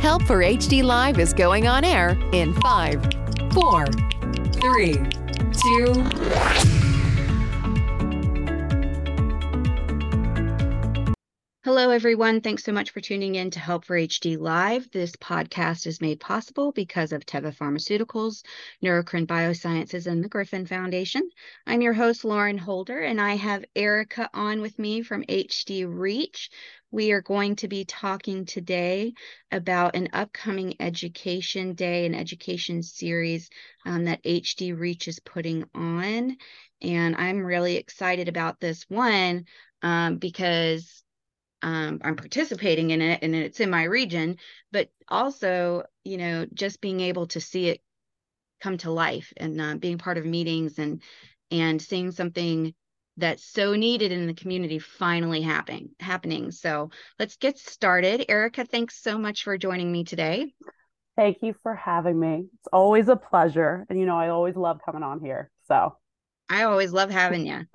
Help for HD Live is going on air in five, four, three, two. Hello, everyone. Thanks so much for tuning in to Help for HD Live. This podcast is made possible because of Teva Pharmaceuticals, Neurocrine Biosciences, and the Griffin Foundation. I'm your host, Lauren Holder, and I have Erica on with me from HD Reach. We are going to be talking today about an upcoming education day, and education series um, that HD Reach is putting on. And I'm really excited about this one um, because um, I'm participating in it and it's in my region, but also, you know, just being able to see it come to life and uh, being part of meetings and and seeing something that's so needed in the community finally happening happening. So let's get started. Erica, thanks so much for joining me today. Thank you for having me. It's always a pleasure. And you know, I always love coming on here. So I always love having you.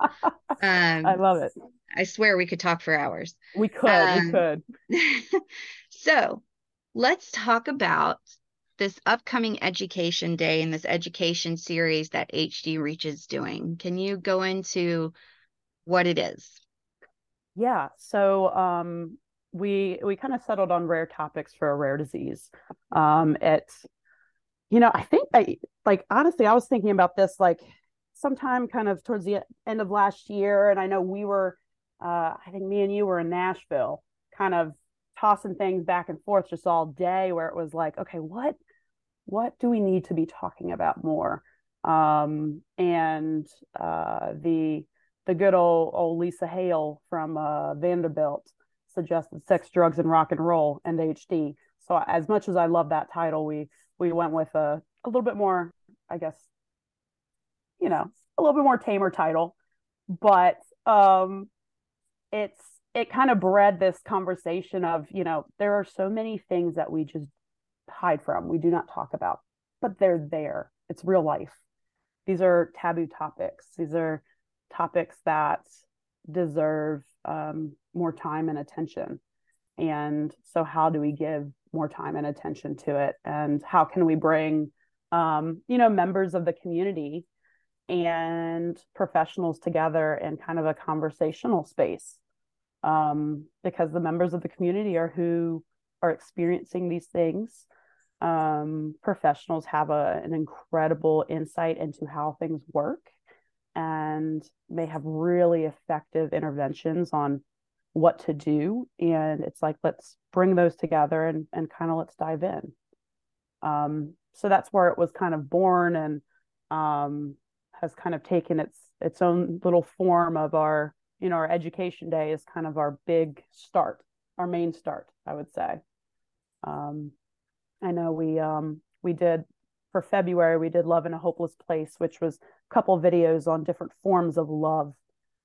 Um, I love it. I swear we could talk for hours. We could, um, we could. so let's talk about this upcoming education day and this education series that HD Reach is doing. Can you go into what it is? Yeah. So um, we we kind of settled on rare topics for a rare disease. Um, it's you know I think I like honestly I was thinking about this like sometime kind of towards the end of last year, and I know we were uh, I think me and you were in Nashville, kind of tossing things back and forth just all day, where it was like, okay, what what do we need to be talking about more? Um, and uh, the the good old old Lisa Hale from uh, Vanderbilt suggested sex, drugs, and rock and roll and HD. So as much as I love that title, we we went with a a little bit more, I guess, you know, a little bit more tamer title, but um, it's it kind of bred this conversation of you know there are so many things that we just hide from. We do not talk about but they're there. It's real life. These are taboo topics. These are topics that deserve um, more time and attention. And so how do we give more time and attention to it? And how can we bring um, you know members of the community and professionals together in kind of a conversational space? Um, because the members of the community are who are experiencing these things. Um, professionals have a, an incredible insight into how things work and they have really effective interventions on what to do. And it's like, let's bring those together and, and kind of let's dive in. Um, so that's where it was kind of born and um, has kind of taken its its own little form of our you know our education day is kind of our big start our main start i would say um, i know we um, we did for february we did love in a hopeless place which was a couple videos on different forms of love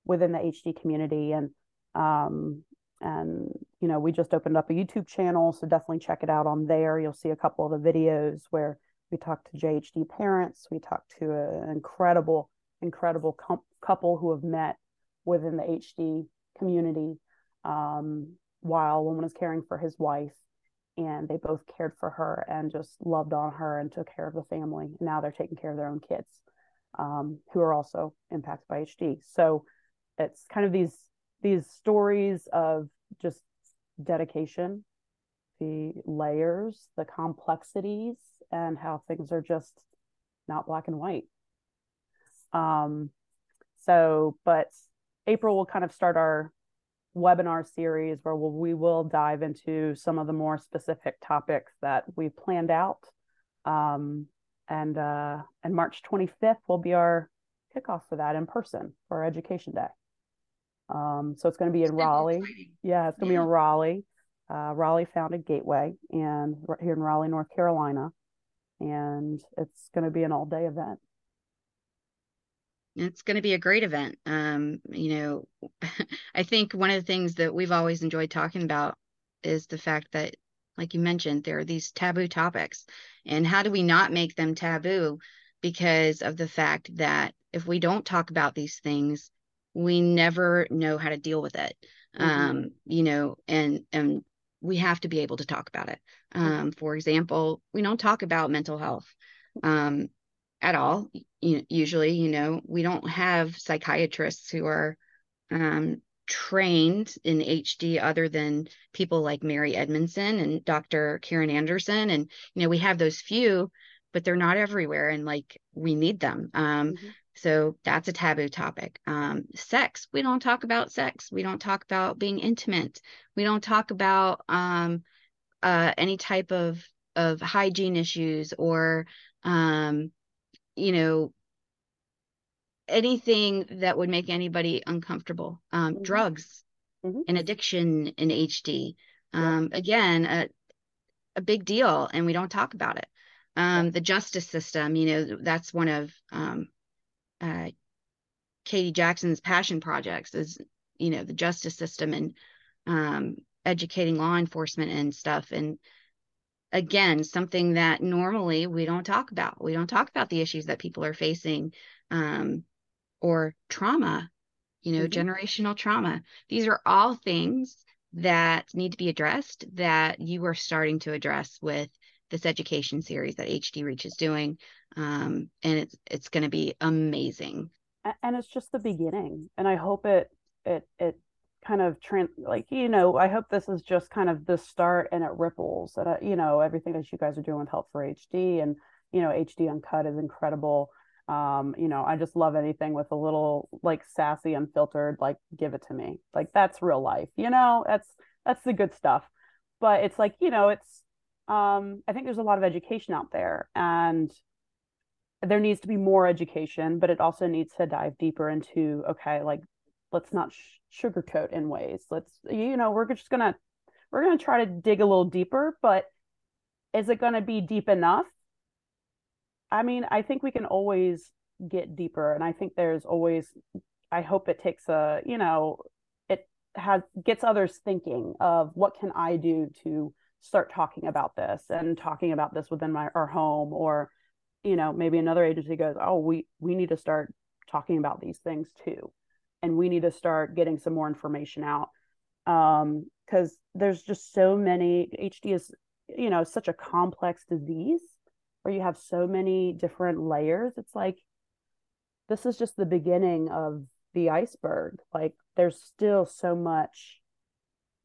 within the hd community. And um, and you know we just opened up a youtube channel so definitely check it out on there. You'll see a couple of the videos where we talked to jhd parents. We talked to an incredible incredible com- couple who have met within the HD community um, while one was caring for his wife. And they both cared for her and just loved on her and took care of the family. Now they're taking care of their own kids um, who are also impacted by HD. So it's kind of these these stories of just dedication, the layers, the complexities, and how things are just not black and white. Um, so, but April will kind of start our webinar series where we'll, we will dive into some of the more specific topics that we planned out. Um, and uh, and March 25th will be our kickoff for that in person for our education day. Um, so it's going to be in Raleigh. Yeah, it's going to yeah. be in Raleigh. Uh, Raleigh founded Gateway, and right here in Raleigh, North Carolina. and it's going to be an all day event. It's going to be a great event. Um, you know, I think one of the things that we've always enjoyed talking about is the fact that, like you mentioned, there are these taboo topics. And how do we not make them taboo? Because of the fact that if we don't talk about these things, we never know how to deal with it. Mm-hmm. Um, you know, and and we have to be able to talk about it. Mm-hmm. Um, for example, we don't talk about mental health um, at all. Usually, you know, we don't have psychiatrists who are um, trained in HD other than people like Mary Edmondson and Dr. Karen Anderson. And, you know, we have those few, but they're not everywhere. And like we need them. Um, mm-hmm. So that's a taboo topic. Um, sex, we don't talk about sex. We don't talk about being intimate. We don't talk about um, uh, any type of of hygiene issues or um, you know anything that would make anybody uncomfortable. Um, mm-hmm. Drugs mm-hmm. and addiction in HD. Um, yeah. Again, a, a big deal, and we don't talk about it. Um, yeah. The justice system, you know, that's one of um, uh, Katie Jackson's passion projects is, you know, the justice system and um, educating law enforcement and stuff. And again, something that normally we don't talk about. We don't talk about the issues that people are facing um, or trauma, you know, mm-hmm. generational trauma. These are all things that need to be addressed that you are starting to address with this education series that HD Reach is doing um, and it's it's going to be amazing. And it's just the beginning, and I hope it it it kind of trans like you know I hope this is just kind of the start and it ripples and uh, you know everything that you guys are doing with Help for HD and you know HD Uncut is incredible. Um, you know, I just love anything with a little like sassy, unfiltered, like give it to me. Like that's real life, you know, that's that's the good stuff. But it's like, you know, it's um, I think there's a lot of education out there and there needs to be more education, but it also needs to dive deeper into okay, like let's not sh- sugarcoat in ways. Let's you know we're just gonna we're gonna try to dig a little deeper, but is it gonna be deep enough? I mean, I think we can always get deeper, and I think there's always. I hope it takes a you know it has gets others thinking of what can I do to start talking about this and talking about this within my our home or you know maybe another agency goes oh we we need to start talking about these things too and we need to start getting some more information out. Um because there's just so many hd is you know such a complex disease where you have so many different layers. It's like this is just the beginning of the iceberg. Like there's still so much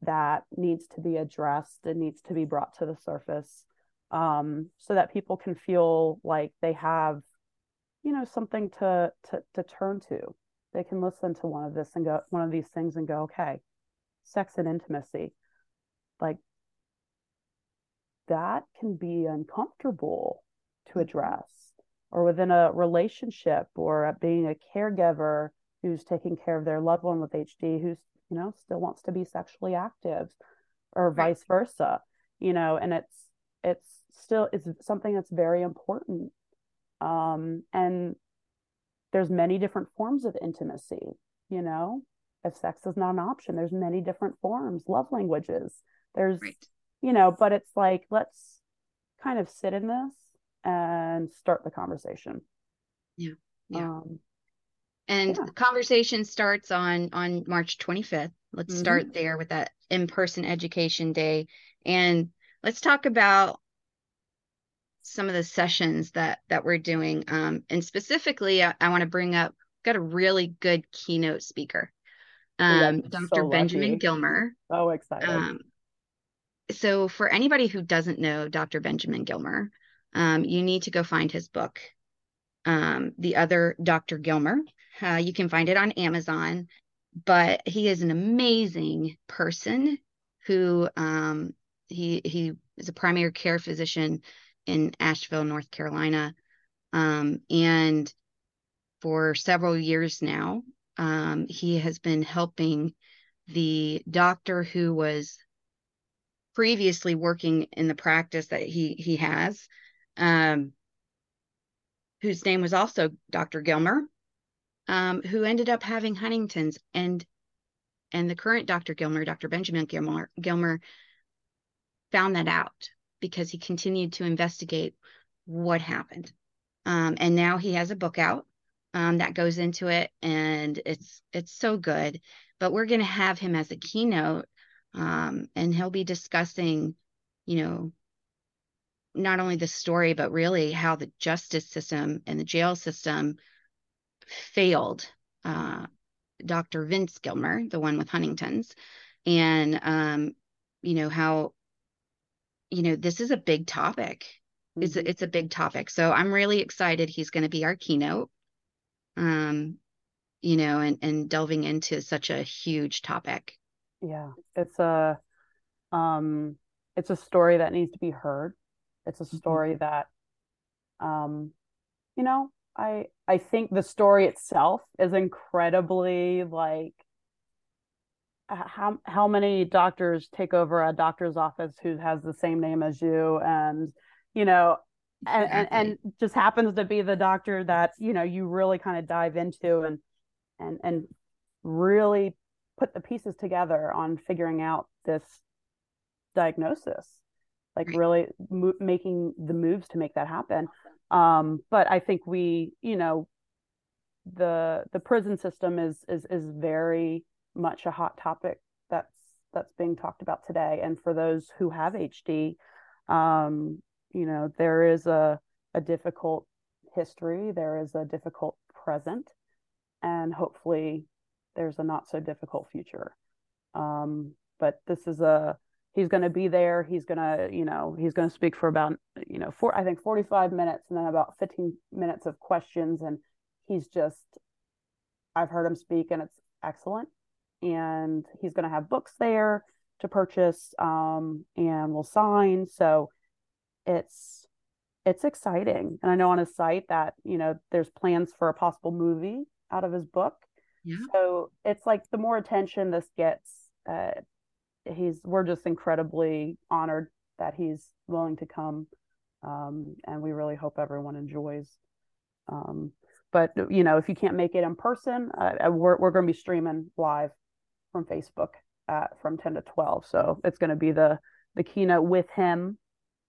that needs to be addressed and needs to be brought to the surface um, so that people can feel like they have you know something to to to turn to they can listen to one of this and go one of these things and go okay sex and intimacy like that can be uncomfortable to mm-hmm. address or within a relationship or being a caregiver who's taking care of their loved one with HD who's you know still wants to be sexually active or right. vice versa you know and it's it's still it's something that's very important um and there's many different forms of intimacy you know if sex is not an option there's many different forms love languages there's right. you know but it's like let's kind of sit in this and start the conversation yeah yeah um, and yeah. the conversation starts on on march 25th let's mm-hmm. start there with that in-person education day and let's talk about some of the sessions that that we're doing um, and specifically i, I want to bring up got a really good keynote speaker um, dr so benjamin gilmer. Oh excited. Um, so for anybody who doesn't know dr benjamin gilmer um, you need to go find his book um, the other dr gilmer. Uh, you can find it on amazon but he is an amazing person who um, he he is a primary care physician in Asheville, North Carolina. Um, and for several years now, um, he has been helping the doctor who was previously working in the practice that he he has um, whose name was also Dr. Gilmer, um, who ended up having Huntington's, and and the current Dr. Gilmer, Dr. Benjamin Gilmer, Gilmer, found that out because he continued to investigate what happened, um, and now he has a book out um, that goes into it, and it's it's so good. But we're going to have him as a keynote, um, and he'll be discussing, you know, not only the story, but really how the justice system and the jail system failed uh, Dr. Vince Gilmer, the one with Huntington's, and um, you know how you know this is a big topic. Mm-hmm. It's a, it's a big topic. So I'm really excited. He's going to be our keynote. Um, you know, and and delving into such a huge topic. Yeah, it's a um, it's a story that needs to be heard. It's a mm-hmm. story mm-hmm. that, um, you know, I I think the story itself is incredibly like how how many doctors take over a doctor's office who has the same name as you? And you know and, exactly. and, and just happens to be the doctor that you know you really kind of dive into and and and really put the pieces together on figuring out this diagnosis like really mo- making the moves to make that happen. Um but i think we you know the the prison system is is is very much a hot topic that's that's being talked about today. And for those who have hd um you know there is a a difficult history there is a difficult present and hopefully there's a not so difficult future. Um but this is a he's going to be there. He's going to you know he's going to speak for about you know for i think 45 minutes and then about 15 minutes of questions. And he's just i've heard him speak and it's excellent and he's going to have books there to purchase um, and we'll sign. So it's it's exciting. And i know on his site that you know there's plans for a possible movie out of his book. Yeah. so it's like the more attention this gets uh, he's we're just incredibly honored that he's willing to come um, and we really hope everyone enjoys um, but you know if you can't make it in person uh, uh we're, we're going to be streaming live from facebook at, from 10 to 12 so it's going to be the the keynote with him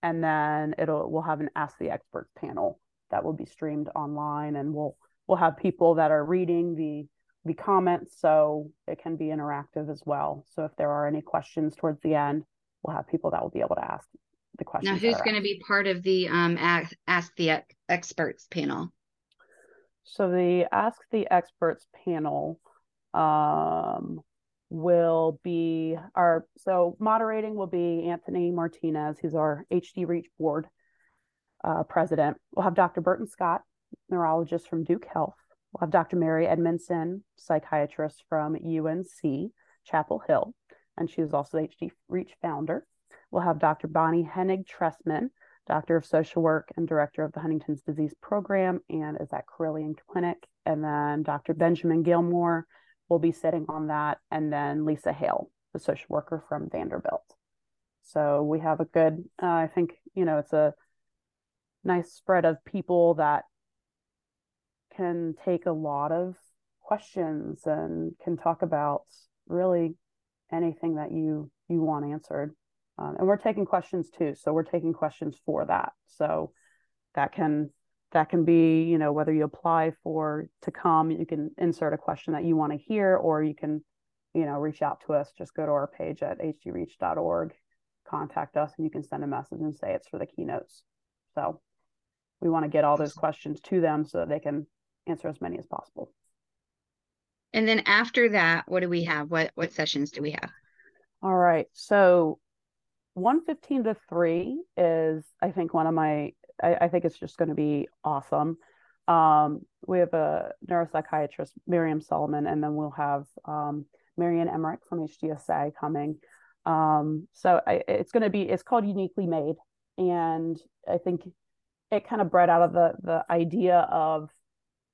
and then it'll we'll have an ask the experts panel that will be streamed online and we'll we'll have people that are reading the the comments so it can be interactive as well. So if there are any questions towards the end, we'll have people that will be able to ask the questions. Now, who's going to be part of the um, ask, ask the experts panel? So the Ask the Experts panel um, will be our so moderating will be Anthony Martinez, who's our HD Reach board uh, president. We'll have Dr. Burton Scott, neurologist from Duke Health. We'll have Dr. Mary Edmondson, psychiatrist from UNC Chapel Hill, and she also the HD Reach founder. We'll have Dr. Bonnie Hennig Trestman, Doctor of Social Work and Director of the Huntington's Disease Program, and is at Carilion Clinic. And then Dr. Benjamin Gilmer will be sitting on that, and then Lisa Hale, the social worker from Vanderbilt. So we have a good, uh, I think, you know, it's a nice spread of people that can take a lot of questions and can talk about really anything that you you want answered um, and we're taking questions too so we're taking questions for that so that can that can be you know whether you apply for to come you can insert a question that you want to hear or you can you know reach out to us just go to our page at hdreach.org contact us and you can send a message and say it's for the keynotes so we want to get all those questions to them so that they can answer as many as possible. And then after that, what do we have? What what sessions do we have? All right. So 115 to 3 is I think one of my I, I think it's just going to be awesome. Um, we have a neuropsychiatrist, Miriam Solomon, and then we'll have um, Marianne Emmerich from HDSA coming. Um, so I, it's going to be it's called Uniquely Made, and I think it kind of bred out of the the idea of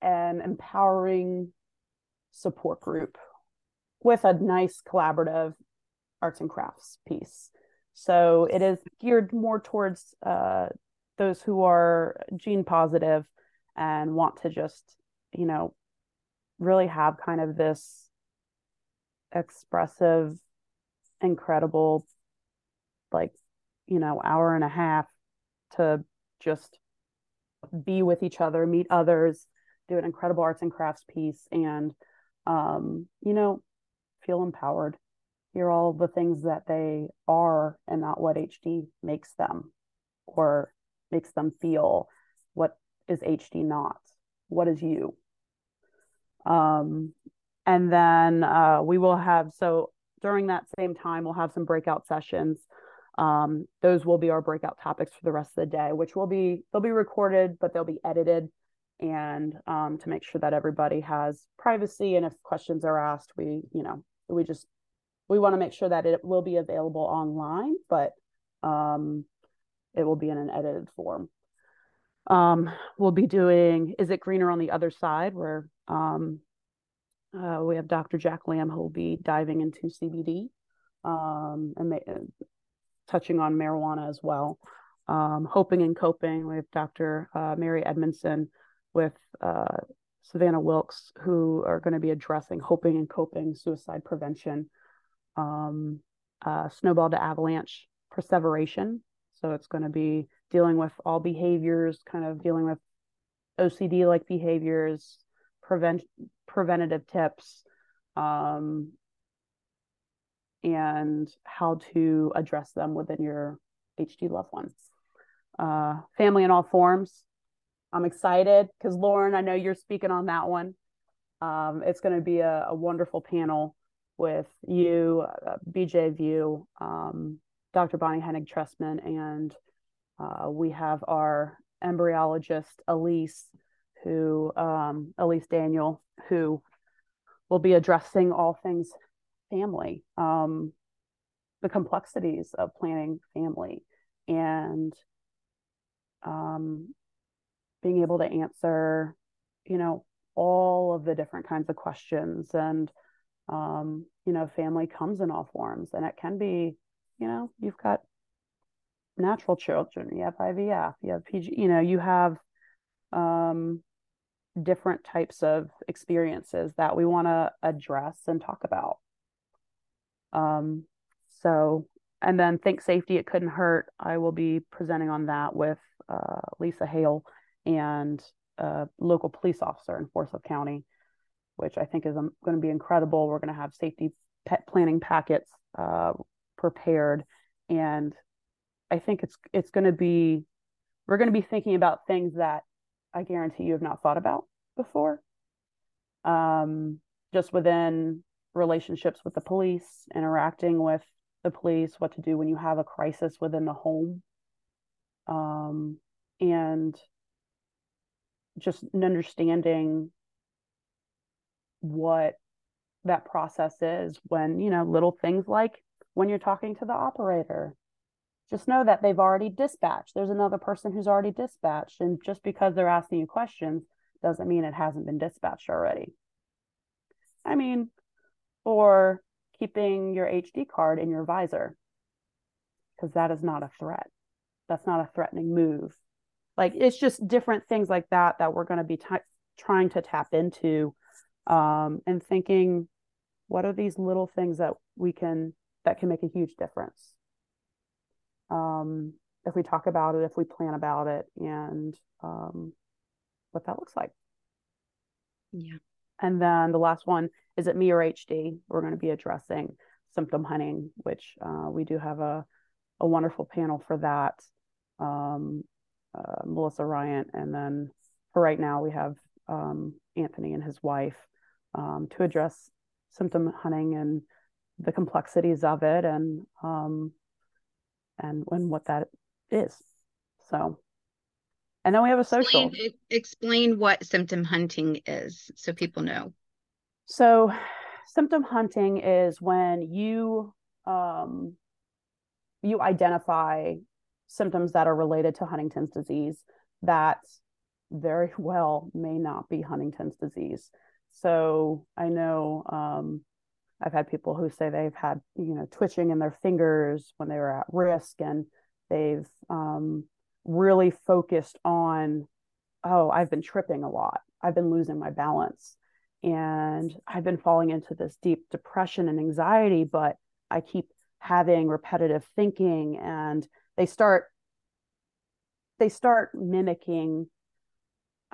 an empowering support group with a nice collaborative arts and crafts piece. So it is geared more towards uh, those who are gene positive and want to just, you know, really have kind of this expressive, incredible, like, you know, hour and a half to just be with each other, meet others, do an incredible arts and crafts piece, and, um, you know, feel empowered. Hear all the things that they are and not what HD makes them or makes them feel. What is HD not? What is you? Um, and then uh, we will have, so during that same time, we'll have some breakout sessions. Um, those will be our breakout topics for the rest of the day, which will be, they'll be recorded, but they'll be edited. And um, to make sure that everybody has privacy. And if questions are asked, we, you know, we just, we want to make sure that it will be available online, but um, it will be in an edited form. Um, we'll be doing Is It Greener on the Other Side, where um, uh, we have Dr. Jack Lamb who will be diving into CBD um, and ma- touching on marijuana as well. Um, Hoping and Coping, we have Dr. Uh, Mary Edmondson with uh, Savannah Wilkes, who are going to be addressing hoping and coping, suicide prevention, um, uh, snowball to avalanche, perseveration. So it's going to be dealing with all behaviors, kind of dealing with OCD like behaviors, prevent preventative tips, um, and how to address them within your HD loved ones. Uh, family in all forms. I'm excited because Lauren, I know you're speaking on that one. Um, it's going to be a, a, wonderful panel with you, uh, BJ Viau, um, Dr. Bonnie Hennig Trestman, and uh, we have our embryologist Elise, who um, Elise Daniel, who will be addressing all things family, um, the complexities of planning family, and um, being able to answer, you know, all of the different kinds of questions. And, um, you know, family comes in all forms, and it can be, you know, you've got natural children, you have IVF, you have PG, you know, you have um, different types of experiences that we want to address and talk about. Um, so, and then think safety, it couldn't hurt. I will be presenting on that with uh, Lisa Hale and a local police officer in Forsyth County, which I think is um, going to be incredible. We're going to have safety pet planning packets uh, prepared, and I think it's it's going to be we're going to be thinking about things that I guarantee you have not thought about before. Um, just within relationships with the police, interacting with the police, what to do when you have a crisis within the home. Um, and just understanding what that process is when you know little things like when you're talking to the operator. Just know that they've already dispatched. There's another person who's already dispatched and just because they're asking you questions doesn't mean it hasn't been dispatched already. I mean or keeping your hd card in your visor because that is not a threat. That's not a threatening move. Like it's just different things like that that we're going to be t- trying to tap into um, and thinking what are these little things that we can that can make a huge difference. Um, if we talk about it if we plan about it and um, what that looks like. Yeah. And then the last one is it me or hd we're going to be addressing symptom hunting which uh, we do have a, a wonderful panel for that. Um, uh, Melissa Ryan, and then for right now we have um, Anthony and his wife um, to address symptom hunting and the complexities of it, and um, and and what that is. So, and then we have a social. Explain, explain what symptom hunting is, so people know. So, symptom hunting is when you um, you identify symptoms that are related to Huntington's disease that very well may not be Huntington's disease. So I know um, I've had people who say they've had, you know, twitching in their fingers when they were at risk and they've um, really focused on, oh, I've been tripping a lot. I've been losing my balance and I've been falling into this deep depression and anxiety, but I keep having repetitive thinking and they start they start mimicking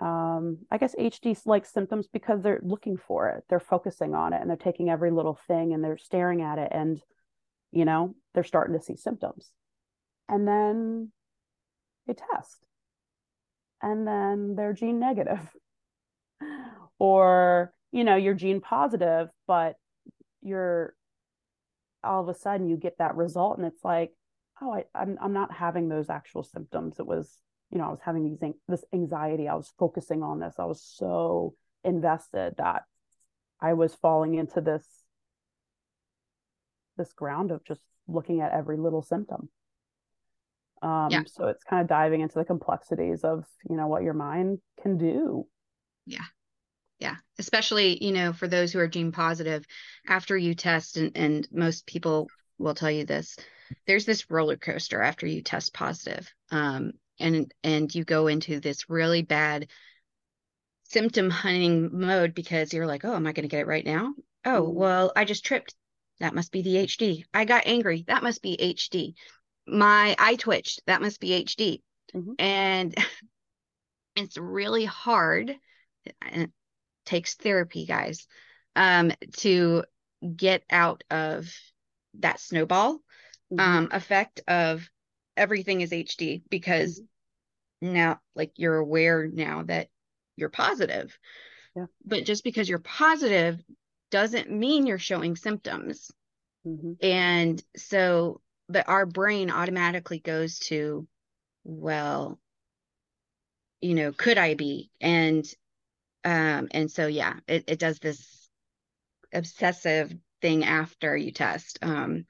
um, I guess HD like symptoms because they're looking for it. They're focusing on it and they're taking every little thing and they're staring at it and, you know, they're starting to see symptoms. And then they test. And then they're gene negative. or, you know, you're gene positive, but you're all of a sudden you get that result and it's like, oh, I, I'm I'm not having those actual symptoms. It was you know, I was having these this anxiety. I was focusing on this. I was so invested that I was falling into this this ground of just looking at every little symptom. Um, yeah. So it's kind of diving into the complexities of you know what your mind can do. Yeah, yeah. Especially you know for those who are gene positive, after you test, and and most people will tell you this. There's this roller coaster after you test positive. Um, and and you go into this really bad symptom hunting mode because you're like, oh, am I going to get it right now? Oh, mm-hmm. well, I just tripped. That must be the HD. I got angry. That must be HD. My eye twitched. That must be HD. Mm-hmm. And it's really hard. And it takes therapy, guys, um, to get out of that snowball mm-hmm. um, effect of everything is HD because mm-hmm now like you're aware now that you're positive. Yeah. But just because you're positive doesn't mean you're showing symptoms. Mm-hmm. And so, but our brain automatically goes to, well, you know, could I be? And, um, and so, yeah, it, it does this obsessive thing after you test. Um,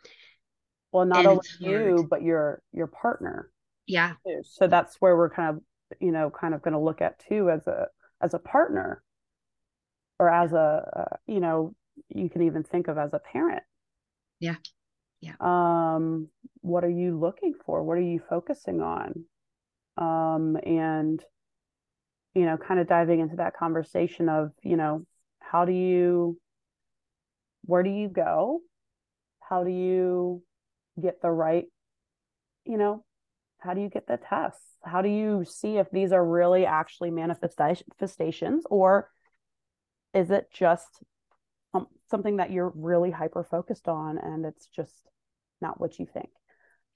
well, not only you, but your, your partner yeah. so that's where we're kind of you know kind of going to look at too as a as a partner. Or as a uh, you know you can even think of as a parent. Yeah. Yeah. Um what are you looking for? What are you focusing on? Um and you know kind of diving into that conversation of you know how do you where do you go? How do you get the right you know how do you get the tests? How do you see if these are really actually manifestations or is it just um, something that you're really hyper focused on and it's just not what you think?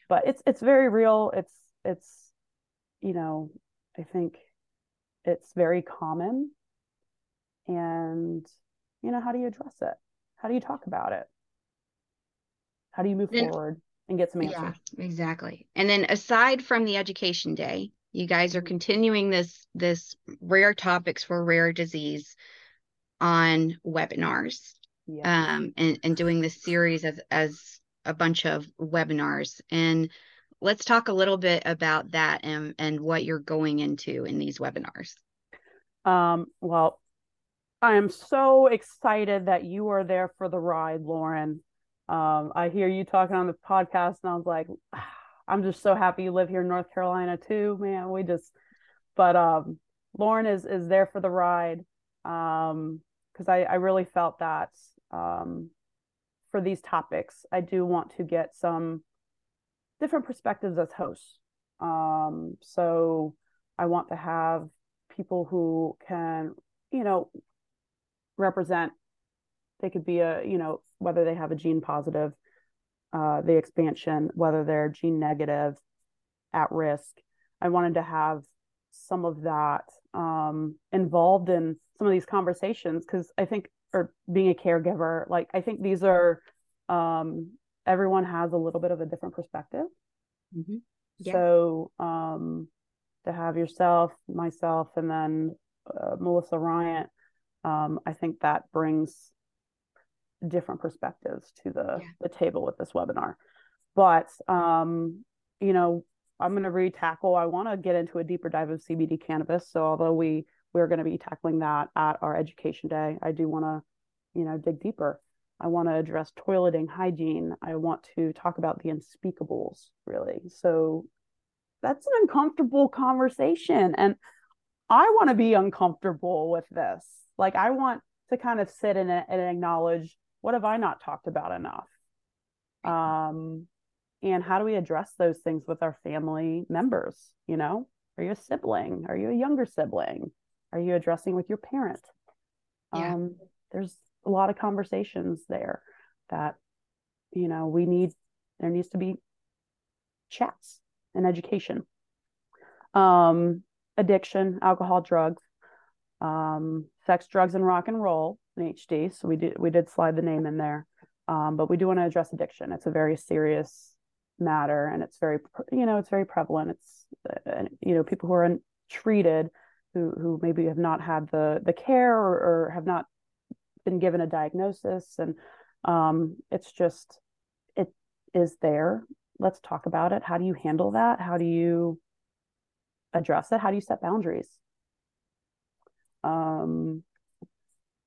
But it's it's very real. It's it's you know, I think it's very common and you know, how do you address it? How do you talk about it? How do you move forward? And get some answers. Yeah, exactly. And then aside from the education day, you guys are mm-hmm. continuing this this rare topics for rare disease on webinars. Yeah. Um, and, and doing this series as as a bunch of webinars. And let's talk a little bit about that and, and what you're going into in these webinars. Um, well, I am so excited that you are there for the ride, Lauren. Um, I hear you talking on the podcast, and I was like, I'm just so happy you live here in North Carolina too, man. We just, but um, Lauren is is there for the ride, um, because I I really felt that um, for these topics, I do want to get some different perspectives as hosts. Um, so I want to have people who can, you know, represent they could be a you know whether they have a gene positive uh, the expansion whether they're gene negative at risk i wanted to have some of that um, involved in some of these conversations because i think or being a caregiver like i think these are um, everyone has a little bit of a different perspective mm-hmm. yeah. so um, to have yourself myself and then uh, melissa Ryan, um, i think that brings different perspectives to the yeah. the table with this webinar. But um you know i'm going to re-tackle i want to get into a deeper dive of cbd cannabis. So although we we're going to be tackling that at our education day i do want to you know dig deeper. I want to address toileting hygiene. I want to talk about the unspeakables really. So that's an uncomfortable conversation and i want to be uncomfortable with this. Like i want to kind of sit in it and acknowledge what have i not talked about enough? Um and how do we address those things with our family members you know? Are you a sibling? Are you a younger sibling? Are you addressing with your parent? Yeah. um there's a lot of conversations there that you know we need there needs to be chats and education. Um addiction alcohol drugs um sex drugs and rock and roll in hd so we did we did slide the name in there. Um, but we do want to address addiction. It's a very serious matter and it's very you know it's very prevalent. It's uh, you know people who are untreated, who who maybe have not had the the care or, or have not been given a diagnosis and um, it's just it is there. Let's talk about it. How do you handle that? How do you address it? How do you set boundaries um,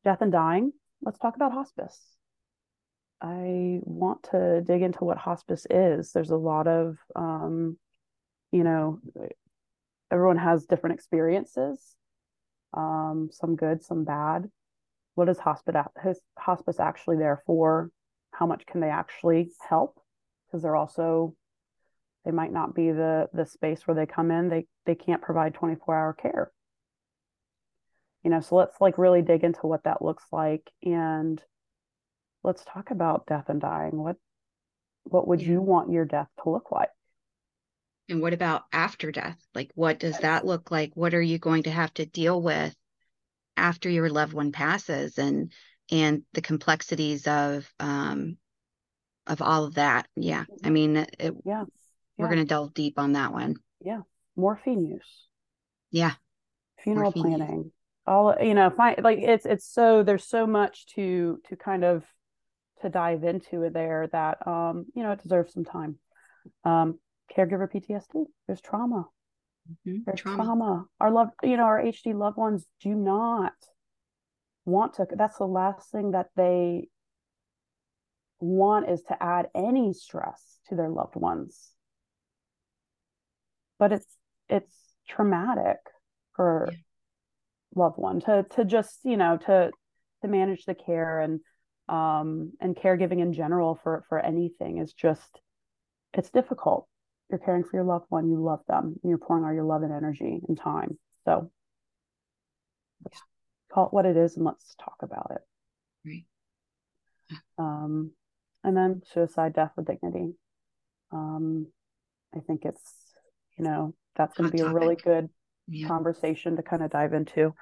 death and dying let's talk about hospice. I want to dig into what hospice is. There's a lot of um, you know everyone has different experiences um, some good some bad. What is hospice hospice actually there for? How much can they actually help? Because they're also they might not be the the space where they come in. They they can't provide 24 hour care you know so let's like really dig into what that looks like and let's talk about death and dying. What what would you want your death to look like? And what about after death? Like what does that look like? What are you going to have to deal with after your loved one passes and and the complexities of um of all of that? Yeah i mean it, yeah we're going to delve deep on that one. Yeah morphine use. Yeah funeral morphine planning. use. All you know find like it's it's so there's so much to to kind of to dive into there that um you know it deserves some time um caregiver ptsd there's trauma mm-hmm. there's trauma. trauma our love you know our hd loved ones do not want to that's the last thing that they want is to add any stress to their loved ones but it's it's traumatic for yeah. Loved one to to just you know to to manage the care and um and caregiving in general for for anything is just it's difficult. You're caring for your loved one you love them and you're pouring all your love and energy and time. So let's call it what it is and let's talk about it. Right. Um and then suicide death with dignity. Um i think it's you know that's going to be topic. a really good yeah. conversation to kind of dive into.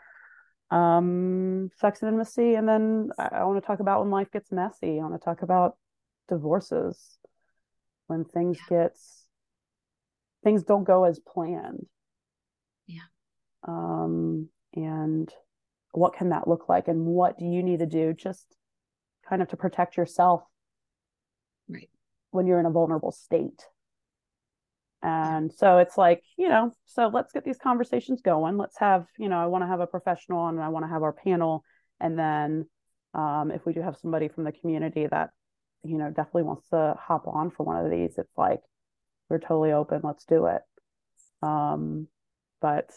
Um sex and intimacy and then I, I want to talk about when life gets messy. I want to talk about divorces. When things yeah. gets things don't go as planned. Yeah. Um and what can that look like and what do you need to do just kind of to protect yourself right. when you're in a vulnerable state and so it's like you know so let's get these conversations going. Let's have you know i want to have a professional and i want to have our panel. And then um, if we do have somebody from the community that you know definitely wants to hop on for one of these it's like we're totally open. Let's do it. Um, but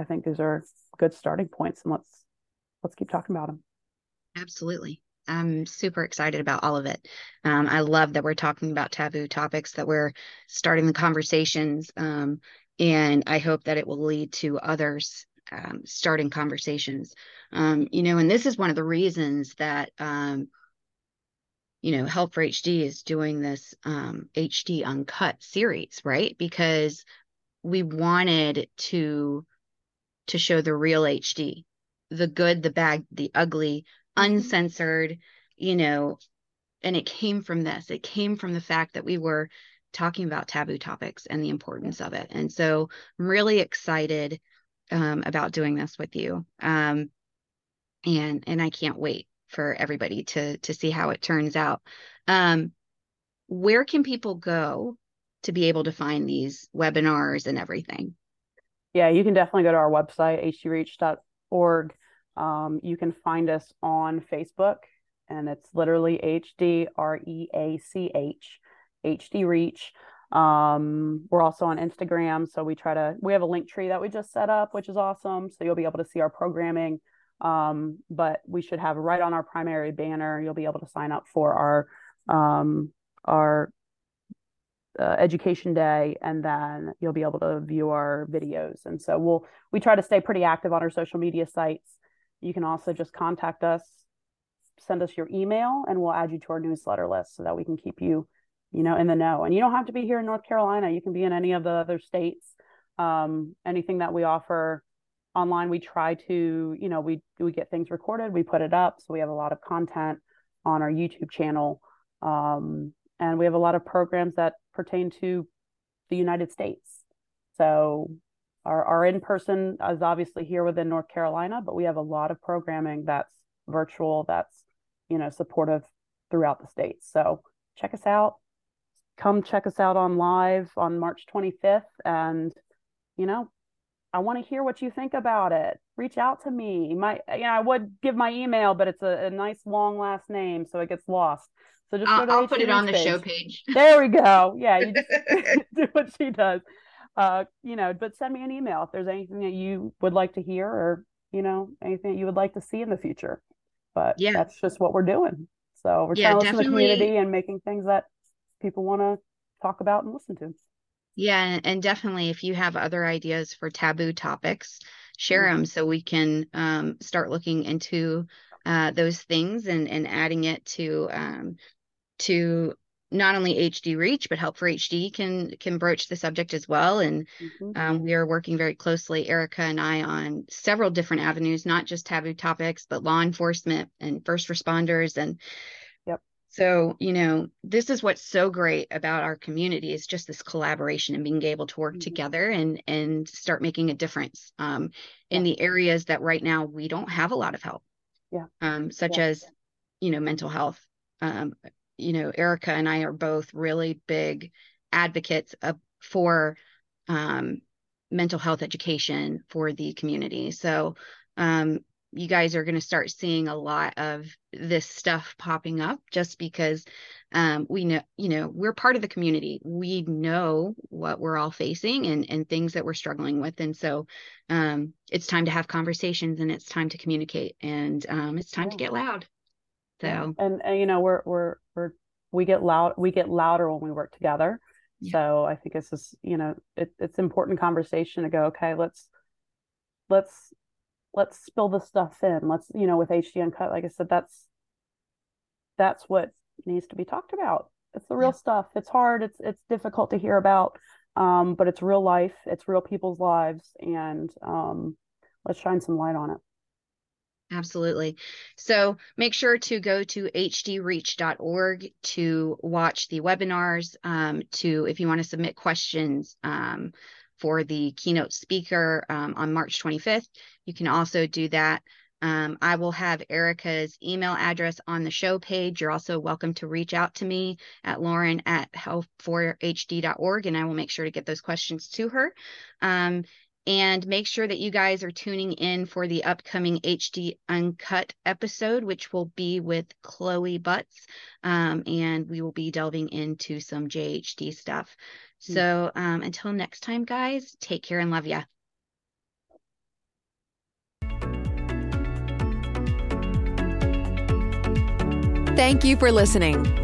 i think these are good starting points and let's let's keep talking about them absolutely I'm super excited about all of it. Um, I love that we're talking about taboo topics, that we're starting the conversations, um, and I hope that it will lead to others um, starting conversations. Um, you know, and this is one of the reasons that um, you know Help for HD is doing this HD um, Uncut series, right? Because we wanted to to show the real HD, the good, the bad, the ugly. Uncensored, you know, and it came from this. It came from the fact that we were talking about taboo topics and the importance of it. And so I'm really excited um, about doing this with you. Um, and and I can't wait for everybody to to see how it turns out. Um, where can people go to be able to find these webinars and everything? Yeah, you can definitely go to our website, hdreach.org. Um, you can find us on Facebook, and it's literally H D R E A C H, HD Reach. Um, we're also on Instagram, so we try to we have a link tree that we just set up, which is awesome. So you'll be able to see our programming. Um, but we should have right on our primary banner, you'll be able to sign up for our um, our uh, education day and then you'll be able to view our videos and so we'll we try to stay pretty active on our social media sites you can also just contact us send us your email and we'll add you to our newsletter list so that we can keep you you know in the know. And you don't have to be here in north carolina. You can be in any of the other states. Um, anything that we offer online we try to you know we we get things recorded we put it up so we have a lot of content on our youtube channel. Um, and we have a lot of programs that pertain to the United States. So our, our in-person is obviously here within North Carolina, but we have a lot of programming that's virtual, that's, you know, supportive throughout the states. So check us out. Come check us out on live on March 25th. And, you know, I want to hear what you think about it. Reach out to me. My, you know, I would give my email, but it's a, a nice long last name, so it gets lost. So just I'll, I'll put it on the show page. There we go. Yeah, you just do what she does. Uh, you know, but send me an email if there's anything that you would like to hear or, you know, anything that you would like to see in the future. But yeah, that's just what we're doing. So we're yeah, trying to listen to the community and making things that people want to talk about and listen to. Yeah, and definitely if you have other ideas for taboo topics, share mm-hmm. them so we can um, start looking into uh, those things and and adding it to um, to not only HD Reach but Help for HD can can broach the subject as well. And mm-hmm. um, we are working very closely, Erica and I, on several different avenues, not just taboo topics, but law enforcement and first responders. And yep. So you know, this is what's so great about our community is just this collaboration and being able to work mm-hmm. together and and start making a difference um, in the areas that right now we don't have a lot of help. Yeah. Um, such yeah. as you know mental health um, you know, Erica and I are both really big advocates of, for um, mental health education for the community. So um, you guys are going to start seeing a lot of this stuff popping up just because um, we know, you know, we're part of the community. We know what we're all facing and, and things that we're struggling with. And so um, it's time to have conversations and it's time to communicate and um, it's time yeah. to get loud. So and, and you know we're we're we're we get loud we get louder when we work together. Yeah. So I think it's just you know it, it's important conversation to go okay let's let's let's spill the stuff in let's you know with HD uncut like I said that's that's what needs to be talked about. It's the real yeah. stuff. It's hard. It's it's difficult to hear about, um, but it's real life. It's real people's lives, and um, let's shine some light on it. Absolutely. So make sure to go to hdreach.org to watch the webinars, um, to if you want to submit questions um, for the keynote speaker um, on March 25th, you can also do that. Um, I will have Erica's email address on the show page. You're also welcome to reach out to me at lauren at help4hd.org, and I will make sure to get those questions to her. And make sure that you guys are tuning in for the upcoming HD Uncut episode, which will be with Chloe Butts. Um, and we will be delving into some JHD stuff. Hmm. So um, until next time, guys, take care and love ya. Thank you for listening.